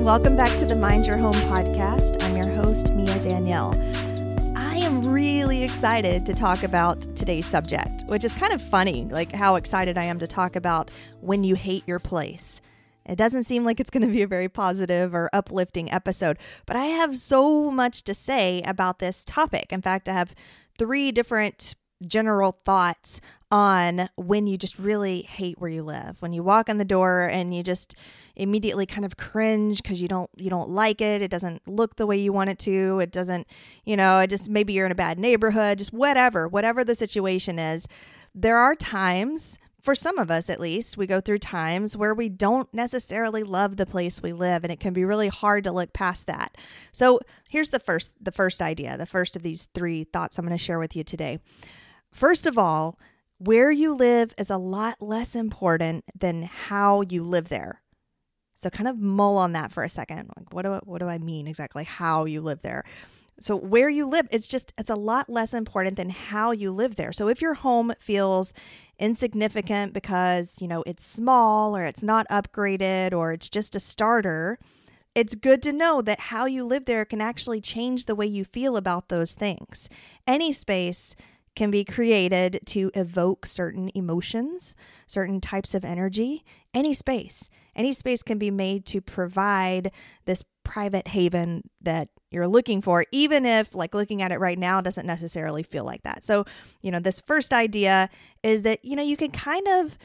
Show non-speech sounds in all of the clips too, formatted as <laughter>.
And welcome back to the Mind Your Home podcast. I'm your host, Mia Danielle. I am really excited to talk about today's subject, which is kind of funny, like how excited I am to talk about when you hate your place. It doesn't seem like it's going to be a very positive or uplifting episode, but I have so much to say about this topic. In fact, I have three different general thoughts on when you just really hate where you live when you walk in the door and you just immediately kind of cringe because you don't you don't like it it doesn't look the way you want it to it doesn't you know it just maybe you're in a bad neighborhood just whatever whatever the situation is there are times for some of us at least, we go through times where we don't necessarily love the place we live and it can be really hard to look past that. So, here's the first the first idea, the first of these three thoughts I'm going to share with you today. First of all, where you live is a lot less important than how you live there. So kind of mull on that for a second. Like what do I, what do I mean exactly how you live there? So where you live, it's just it's a lot less important than how you live there. So if your home feels insignificant because, you know, it's small or it's not upgraded or it's just a starter, it's good to know that how you live there can actually change the way you feel about those things. Any space can be created to evoke certain emotions, certain types of energy, any space. Any space can be made to provide this private haven that you're looking for, even if, like, looking at it right now doesn't necessarily feel like that. So, you know, this first idea is that, you know, you can kind of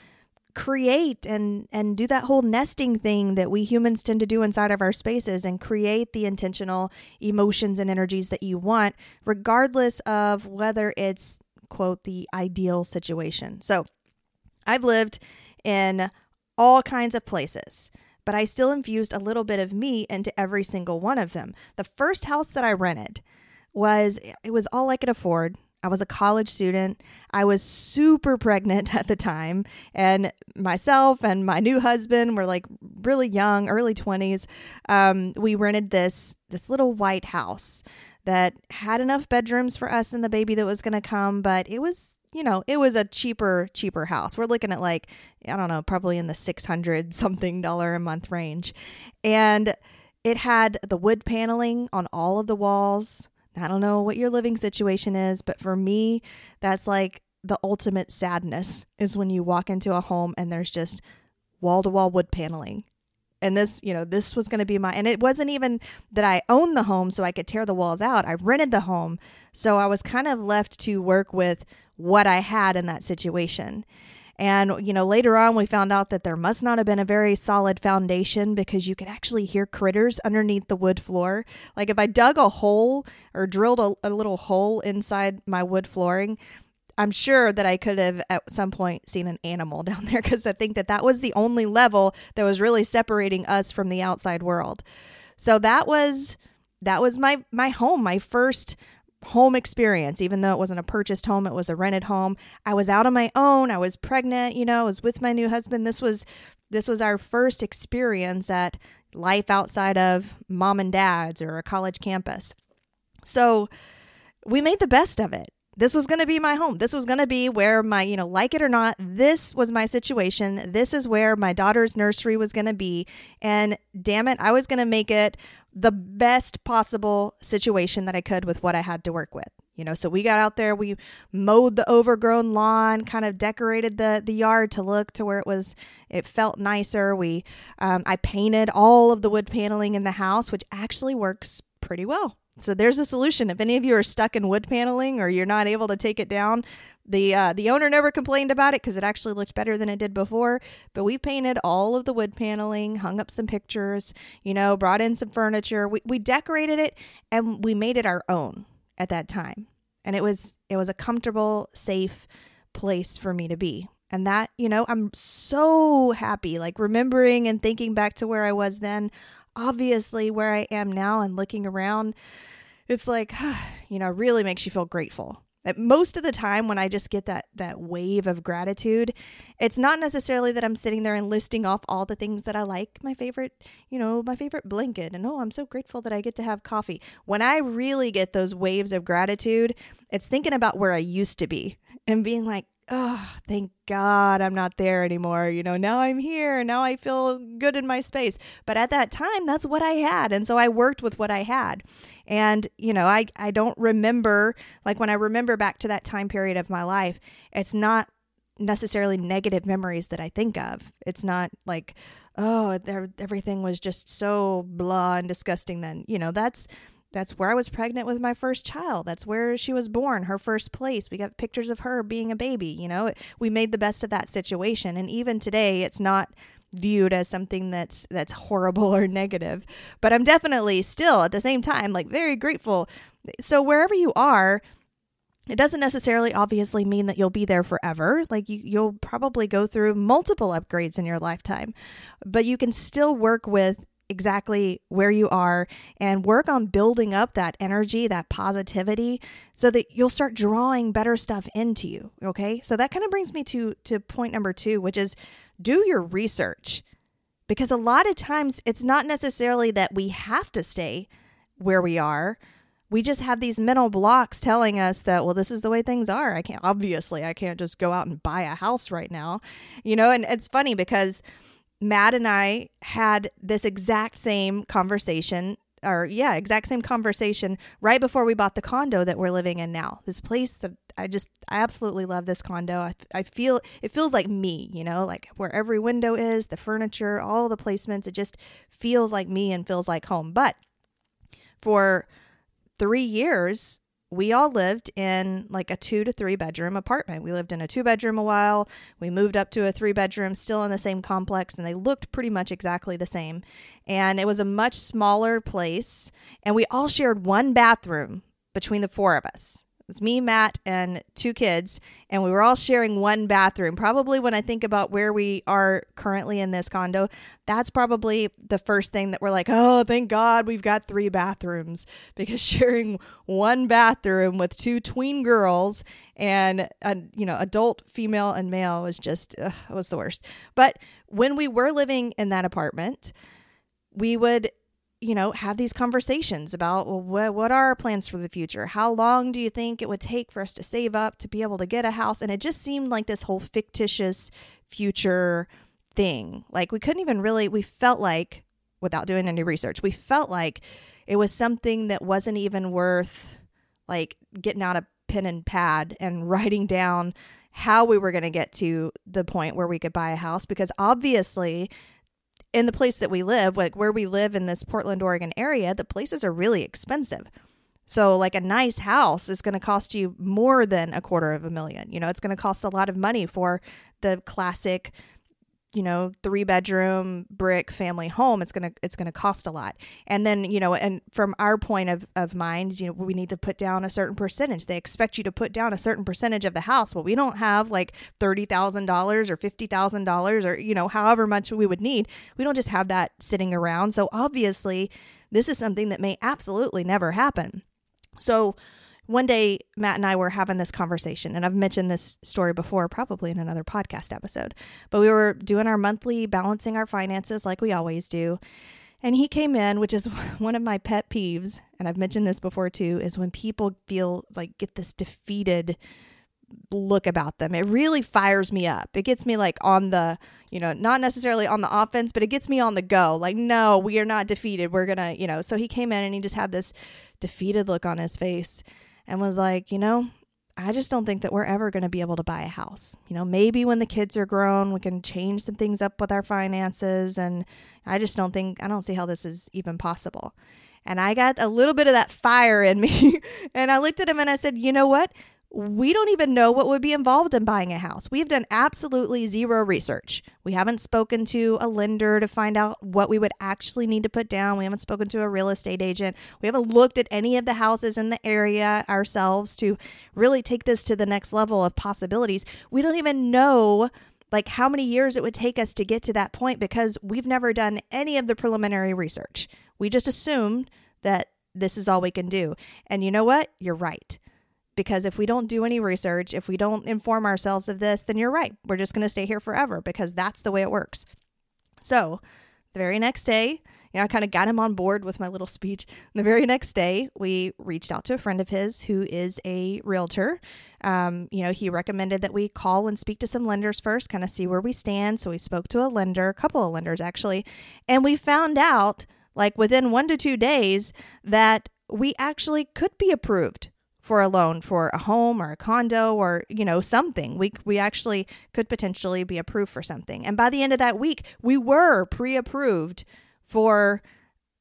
create and and do that whole nesting thing that we humans tend to do inside of our spaces and create the intentional emotions and energies that you want regardless of whether it's quote the ideal situation. So, I've lived in all kinds of places but I still infused a little bit of me into every single one of them. The first house that I rented was it was all I could afford. I was a college student. I was super pregnant <laughs> at the time, and myself and my new husband were like really young, early twenties. Um, we rented this this little white house that had enough bedrooms for us and the baby that was going to come, but it was you know, it was a cheaper, cheaper house. We're looking at like, I don't know, probably in the 600 something dollar a month range. And it had the wood paneling on all of the walls. I don't know what your living situation is, but for me, that's like the ultimate sadness is when you walk into a home and there's just wall to wall wood paneling. And this, you know, this was going to be my, and it wasn't even that I owned the home so I could tear the walls out. I rented the home. So I was kind of left to work with what I had in that situation. And, you know, later on, we found out that there must not have been a very solid foundation because you could actually hear critters underneath the wood floor. Like if I dug a hole or drilled a, a little hole inside my wood flooring, I'm sure that I could have at some point seen an animal <laughs> down there because I think that that was the only level that was really separating us from the outside world. So that was that was my my home, my first home experience, even though it wasn't a purchased home, it was a rented home. I was out on my own. I was pregnant, you know, I was with my new husband. This was this was our first experience at life outside of mom and dad's or a college campus. So we made the best of it. This was going to be my home. This was going to be where my, you know, like it or not, this was my situation. This is where my daughter's nursery was going to be. And damn it, I was going to make it the best possible situation that I could with what I had to work with. You know, so we got out there, we mowed the overgrown lawn, kind of decorated the the yard to look to where it was it felt nicer. We um, I painted all of the wood paneling in the house, which actually works pretty well. So there's a solution. If any of you are stuck in wood paneling or you're not able to take it down, the uh, the owner never complained about it because it actually looked better than it did before. But we painted all of the wood paneling, hung up some pictures, you know, brought in some furniture. We we decorated it and we made it our own at that time. And it was it was a comfortable, safe place for me to be. And that, you know, I'm so happy like remembering and thinking back to where I was then obviously, where I am now and looking around, it's like, <sighs> you know, really makes you feel grateful. Most of the time when i just get that that wave of gratitude it's not necessarily that i'm sitting there and listing off all the things that i like my favorite you know my favorite blanket and oh i'm so grateful that i get to have coffee. When i really get those waves of gratitude it's thinking about where i used to be and being like oh, thank God I'm not there anymore. You know, now I'm here. Now I feel good in my space. But at that time, that's what I had. And so I worked with what I had. And, you know, I, I don't remember, like when I remember back to that time period of my life, it's not necessarily negative memories that I think of. It's not like, oh, everything was just so blah and disgusting then. You know, that's that's where I was pregnant with my first child. That's where she was born, her first place. We got pictures of her being a baby, you know. We made the best of that situation and even today it's not viewed as something that's that's horrible <laughs> or negative. But I'm definitely still at the same time like very grateful. So wherever you are, it doesn't necessarily obviously mean that you'll be there forever. Like you, you'll probably go through multiple upgrades in your lifetime, but you can still work with exactly where you are and work on building up that energy, that positivity so that you'll start drawing better stuff into you, okay? So that kind of brings me to to point number 2, which is do your research. Because a lot of times it's not necessarily that we have to stay where we are. We just have these mental blocks telling us that, well, this is the way things are. I can't, obviously, I can't just go out and buy a house right now. You know, and it's funny because Matt and I had this exact same conversation or yeah, exact same conversation right before we bought the condo that we're living in now. This place that I just I absolutely love this condo. I, I feel it feels like me, you know, like where every window is, the furniture, all the placements, it just feels like me and feels like home. But for 3 years we all lived in like a two to three bedroom apartment. We lived in a two bedroom a while. We moved up to a three bedroom, still in the same complex, and they looked pretty much exactly the same. And it was a much smaller place, and we all shared one bathroom between the four of us. It's me, Matt, and two kids, and we were all sharing one bathroom. Probably when I think about where we are currently in this condo, that's probably the first thing that we're like, oh, thank God we've got three bathrooms <laughs> because sharing one bathroom with two tween girls and a you know adult female and male was just was the worst. But when we were living in that apartment, we would you know, have these conversations about well, what, what are our plans for the future? How long do you think it would take for us to save up to be able to get a house? And it just seemed like this whole fictitious future thing. Like we couldn't even really, we felt like, without doing any research, we felt like it was something that wasn't even worth like getting out a pen and pad and <laughs> writing down how we were going to get to the point where we could buy a house because obviously in the place that we live, like where we live in this Portland, Oregon area, the places are really expensive. So, like a nice house is going to cost you more than a quarter of a million. You know, it's going to cost a lot of money for the classic you know three bedroom brick family home it's to it's to cost a lot. And then you know and from our point of of mind you know we need to put down a certain percentage. They expect you to put down a certain percentage of the house. Well we don't have like $30,000 or $50,000 or you know however much we would need. We don't just have that sitting around. So obviously this is something that may absolutely never happen. So one day Matt and I were having this conversation, and I've mentioned this story before, probably in another podcast episode. But we were doing our monthly balancing our finances like we always do. And he came in, which is <laughs> one of my pet peeves, and I've mentioned this before too, is when people feel like get this defeated look about them. It really fires me up. It gets me like on the, you know, not necessarily on the offense, but it gets me on the go. Like, no, we are not defeated. We're going to, you know. So he came in and he just had this defeated look on his face and was like, you know, I just don't think that we're ever going to be able to buy a house. You know, maybe when the kids are grown, we can change some things up with our finances. And I just don't think, I don't see how this is even possible. And I got a little bit of that fire in me. <laughs> and I looked at him and I said, you know what? We don't even know what would be involved in buying a house. We've done absolutely zero research. We haven't spoken to a lender to find out what we would actually need to put down. We haven't spoken to a real estate agent. We haven't looked at any of the houses in the area ourselves to really take this to the next level of possibilities. We don't even know like how many years it would take us to get to that point because we've never done any of the preliminary research. We just assumed that this is all we can do. And you know what? You're right. Because if we don't do any research, if we don't inform ourselves of this, then you're right. We're just going to stay here forever because that's the way it works. So, the very next day, you know, I kind of got him on board with my little speech. The very next day, we reached out to a friend of his who is a realtor. Um, you know, he recommended that we call and speak to some lenders first, kind of see where we stand. So we spoke to a lender, a couple of lenders actually, and we found out like within one to two days that we actually could be approved for a loan for a home or a condo or you know something. We we actually could potentially be approved for something. And by the end of that week we were pre-approved for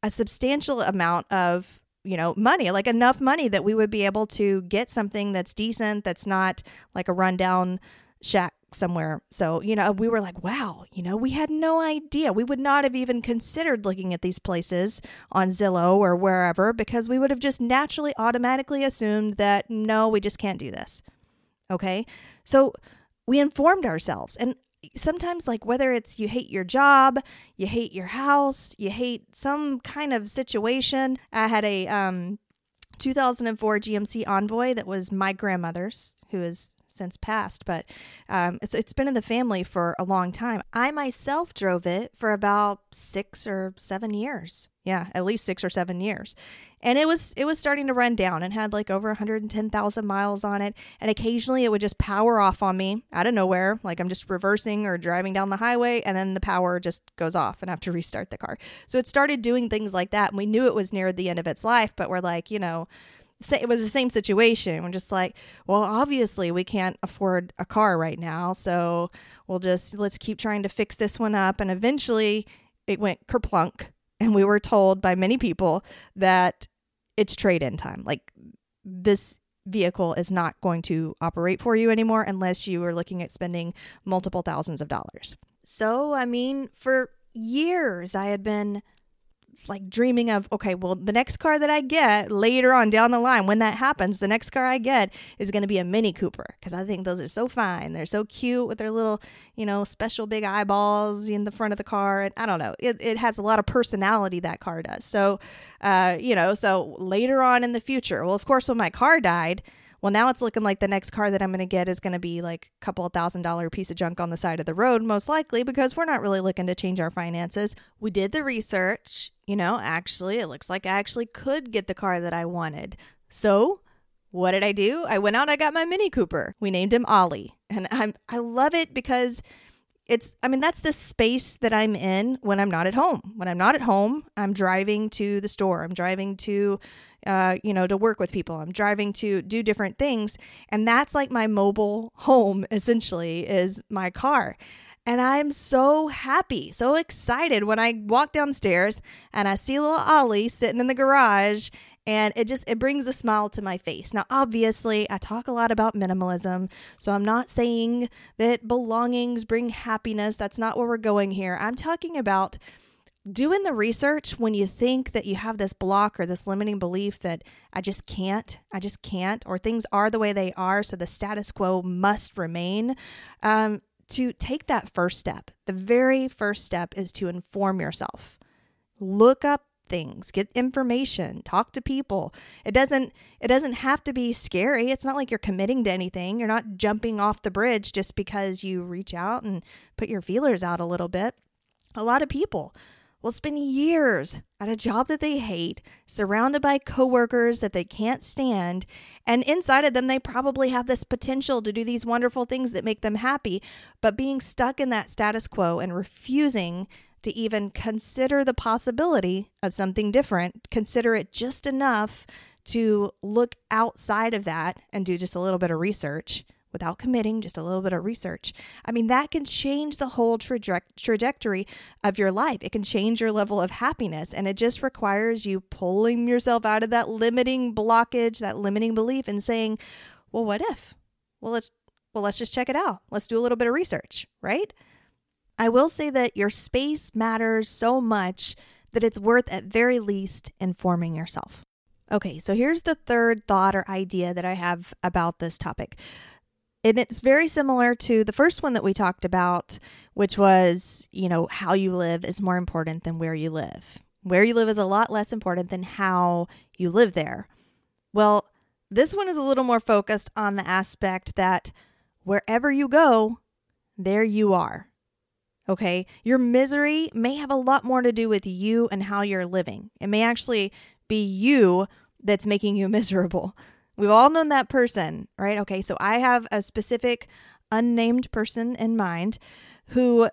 a substantial amount of you know money like enough money that we would be able to get something that's decent that's not like a rundown shack somewhere. So, you know, we were like, wow, you know, we had no idea. We would not have even considered looking at these places on Zillow or wherever because we would have just naturally automatically assumed that no, we just can't do this. Okay. So we informed ourselves. And sometimes, like, whether it's you hate your job, you hate your house, you hate some kind of situation. I had a, um, 2004 GMC Envoy that was my grandmother's, who is since passed, but um, it's it's been in the family for a long time. I myself drove it for about six or seven years. Yeah, at least six or seven years, and it was it was starting to run down and had like over 110,000 miles on it. And occasionally it would just power off on me out of nowhere, like I'm just reversing or driving down the highway, and then the power just goes off and I have to restart the car. So it started doing things like that, and we knew it was near the end of its life, but we're like, you know it was the same situation. We're just like, well, obviously we can't afford a car right now, so we'll just let's keep trying to fix this one up. And eventually, it went kerplunk, and we were told by many people that it's trade-in time. Like this vehicle is not going to operate for you anymore unless you are looking at spending multiple thousands of dollars. So, I mean, for years I had been like dreaming of okay well the next car that i get later on down the line when that happens the next car i get is going to be a mini cooper because i think those are so fine. They're so cute with their little you know special big eyeballs in the front of the car and i don't know it, it has a lot of personality that car does. So uh you know so later on in the future well of course when my car died well, now it's looking like the next car that I'm going to get is going to be like a couple thousand dollar piece of junk on the side of the road, most likely, because we're not really looking to change our finances. We did the research. You know, actually, it looks like I actually could get the car that I wanted. So, what did I do? I went out, I got my Mini Cooper. We named him Ollie. And I'm I love it because it's i mean that's the space that i'm in when i'm not at home. When i'm not at home i'm driving to the store. I'm driving to uh, you know to work with people. I'm driving to do different things. And that's like my mobile home <laughs> essentially is my car. And I'm so happy, so excited when I walk downstairs and I see little Ollie sitting in the garage and it just it brings a smile to my face. Now obviously, I talk a lot about minimalism, so I'm not saying that belongings bring happiness. That's not where we're going here. I'm talking about doing the research when you think that you have this block or this limiting belief that I just can't, I just can't, or things are the way they are, so the status quo must remain. Um, to take that first step, the very first step is to inform yourself. Look up things get information talk to people. It doesn't it doesn't have to be scary. It's not like you're committing to anything. You're not jumping off the bridge just because you reach out and put your feelers out a little bit. A lot of people will spend years at a job that they hate surrounded by coworkers that they can't stand and inside of them they probably have this potential to do these wonderful things that make them happy. But being stuck in that status quo and refusing to even consider the possibility of something different, consider it just enough to look outside of that and do just a little bit of research without committing, just a little bit of research. I mean, that can change the whole traje- trajectory of your life. It can change your level of happiness. And it just requires you pulling yourself out of that limiting blockage, that limiting belief, and saying, well, what if? Well, let's well, let's just check it out. Let's do a little bit of research, right? I will say that your space matters so much that it's worth at very least informing yourself. Okay, so here's the third thought or idea that I have about this topic. and it's very similar to the first one that we talked about, which was, you know, how you live is more important than where you live. Where you live is a lot less important than how you live there. Well, this one is a little more focused on the aspect that wherever you go, there you are. Okay. Your misery may have a lot more to do with you and how you're living. It may actually be you that's making you <laughs> miserable. We've all known that person, right? Okay. So I have a specific unnamed person in mind who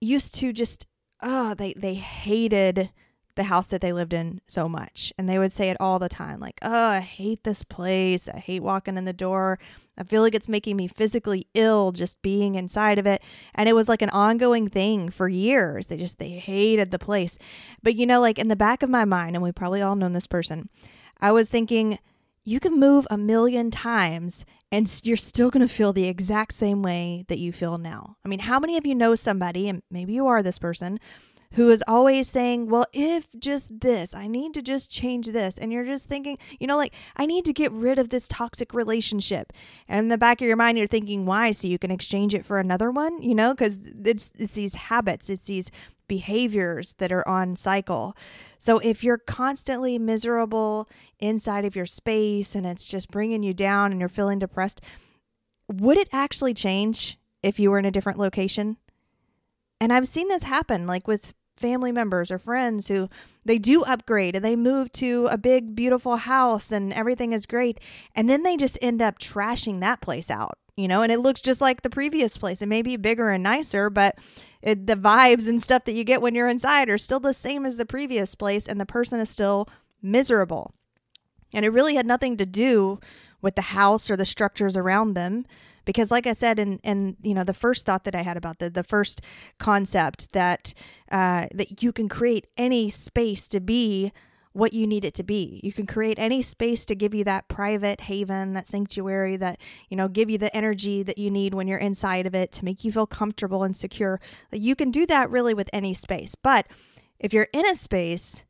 used to just, oh, they, they hated the house that they lived in so much. And they would say it all the time like, oh, I hate this place. I hate walking in the door. I feel like it's making me physically ill just being inside of it. And it was like an ongoing thing for years. They just, they hated the place. But you know, like in the back of my mind, and we probably all known this person, I was thinking, you can move a million times and you're still going to feel the exact same way that you feel now. I mean, how many of you know somebody, and maybe you are this person, who is always saying, Well, if just this, I need to just change this. And you're just thinking, you know, like, I need to get rid of this toxic relationship. And in the back of your mind, you're thinking, Why? So you can exchange it for another one, you know, because it's, it's these habits, it's these behaviors that are on cycle. So if you're constantly miserable inside of your space and it's just bringing you down and you're feeling depressed, would it actually change if you were in a different location? And I've seen this happen like with family members or friends who they do upgrade and they move to a big beautiful house and everything is great. And then they just end up trashing that place out you know? And it looks just like the previous place. It may be bigger and nicer but it, the vibes and stuff that you get when you're inside are still the same as the previous place and the person is still miserable. And it really had nothing to do with the house or the structures around them because like i said and and you know the first thought that i had about the the first concept that uh, that you can create any space to be what you need it to be. You can create any space to give you that private haven, that sanctuary that, you know, give you the energy that you need when you're inside of it to make you feel comfortable and secure. You can do that really with any space. But if you're in a space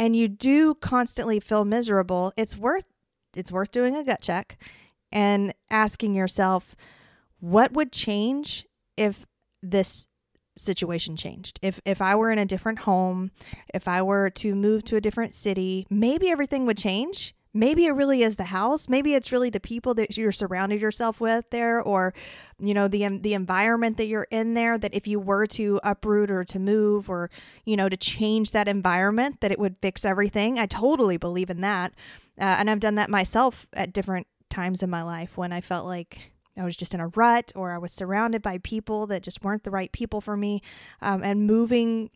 and you do constantly feel miserable, it's worth it's worth doing a gut check and asking yourself, what would change if this situation changed? If if I were in a different home, if I were to move to a different city, maybe everything would change. Maybe it really is the house. Maybe it's really the people that you're surrounded yourself with there, or you know the the environment that you're in there. That if you were to uproot or to move or you know to change that environment, that it would fix everything. I totally believe in that, uh, and I've done that myself at different times in my life when I felt like I was just in a rut or I was surrounded by people that just weren't the right people for me. Um, and moving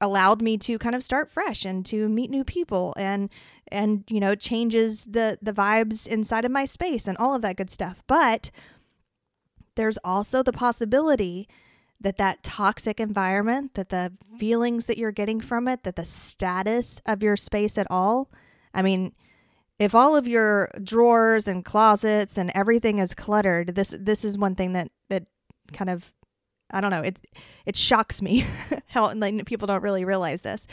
allowed me to kind of start fresh and to meet new people and and you know changes the the vibes inside of my space and all of that good stuff but there's also the possibility that that toxic environment that the feelings that you're getting from it that the status of your space at all i mean if all of your drawers and closets and everything is cluttered, this this is one thing that that kind of I don't know it it shocks me <laughs> how like, people don't really realize this,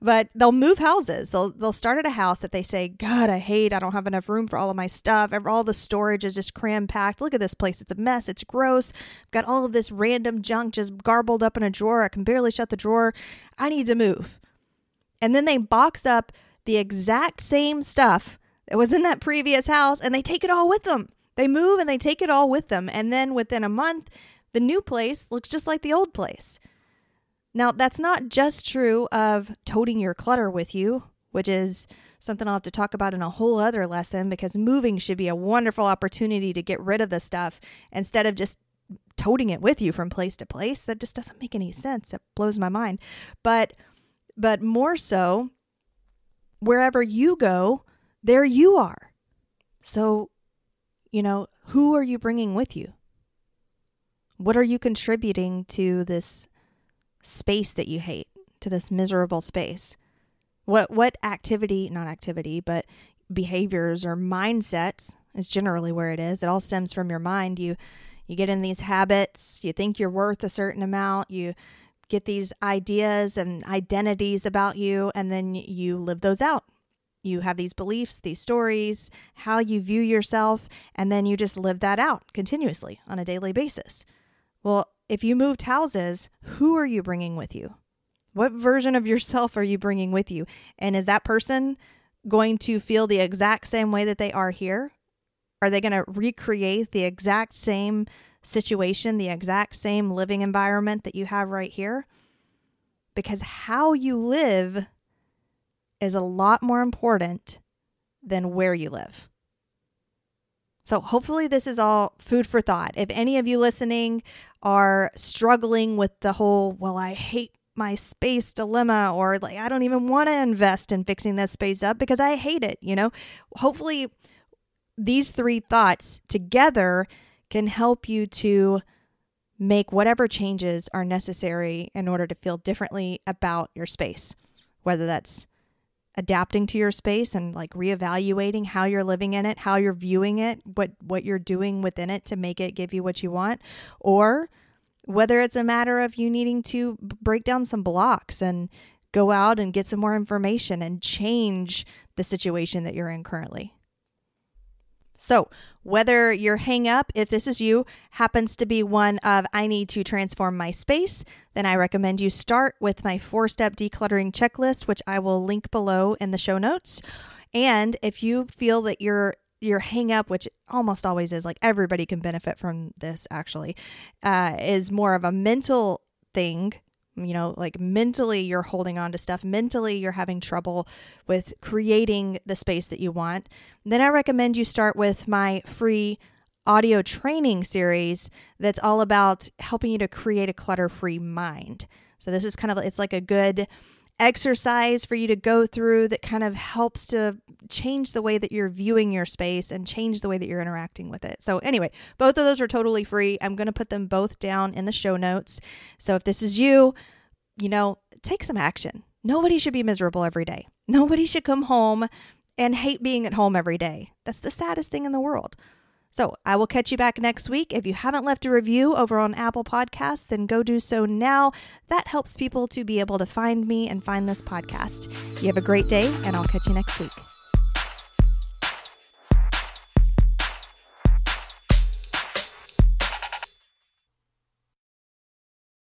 but they'll move houses. They'll they'll start at a house that they say, God, I hate. I don't have enough room for all of my stuff. All the storage is just cram packed. Look at this place. It's a mess. It's gross. I've got all of this random junk just garbled up in a drawer. I can barely shut the drawer. I need to move. And then they box up the exact same stuff it was in that previous house and they take it all with them. They move and they take it all with them. And then within a month, the new place looks just like the old place. Now, that's not just true of toting your clutter with you, which is something I'll have to talk about in a whole other lesson because moving should be a wonderful opportunity to get rid of the stuff instead of just toting it with you from place to place. That just doesn't make any sense. That blows my mind. But but more so wherever you go, there you are. So, you know, who are you bringing with you? What are you contributing to this space that you hate, to this miserable space? What what activity, not activity, but behaviors or mindsets is generally where it is. It all stems from your mind. You you get in these habits, you think you're worth a certain amount, you get these ideas and identities about you and then you live those out You have these beliefs, these stories, how you view yourself, and then you just live that out continuously on a daily basis. Well, if you moved houses, who are you bringing with you? What version of yourself are you bringing with you? And is that person going to feel the exact same way that they are here? Are they going to recreate the exact same situation, the exact same living environment that you have right here? Because how you live is a lot more important than where you live. So, hopefully, this is all food for thought. If any of you listening are struggling with the whole, well, I hate my space dilemma, or like, I don't even want to invest in fixing this space up because I hate it, you know, hopefully, these three thoughts together can help you to make whatever changes are necessary in order to feel differently about your space, whether that's adapting to your space and like reevaluating how you're living in it, how you're viewing it, what what you're doing within it to make it give you what you want, or whether it's a matter of you needing to break down some blocks and go out and get some more information and change the situation that you're in currently. So, whether your hang up, if this is you, happens to be one of I need to transform my space, then I recommend you start with my four step decluttering checklist, which I will link below in the show notes. And if you feel that your your hang up, which almost always is like everybody can benefit from this actually, uh, is more of a mental thing you know, like mentally you're holding on to stuff, mentally you're having trouble with creating the space that you want, then I recommend you start with my free audio training series that's all about helping you to create a clutter free mind. So, this is kind of it's like a good exercise for you to go through that kind of helps to change the way that you're viewing your space and change the way that you're interacting with it. So, anyway, both of those are totally free. I'm going to put them both down in the show notes. So, if this is you, you know, take some action. Nobody should be miserable every day. Nobody should come home and hate being at home every day. That's the saddest thing in the world. So I will catch you back next week. If you haven't left a review over on Apple Podcasts, then go do so now. That helps people to be able to find me and find this podcast. You have a great day, and I'll catch you next week.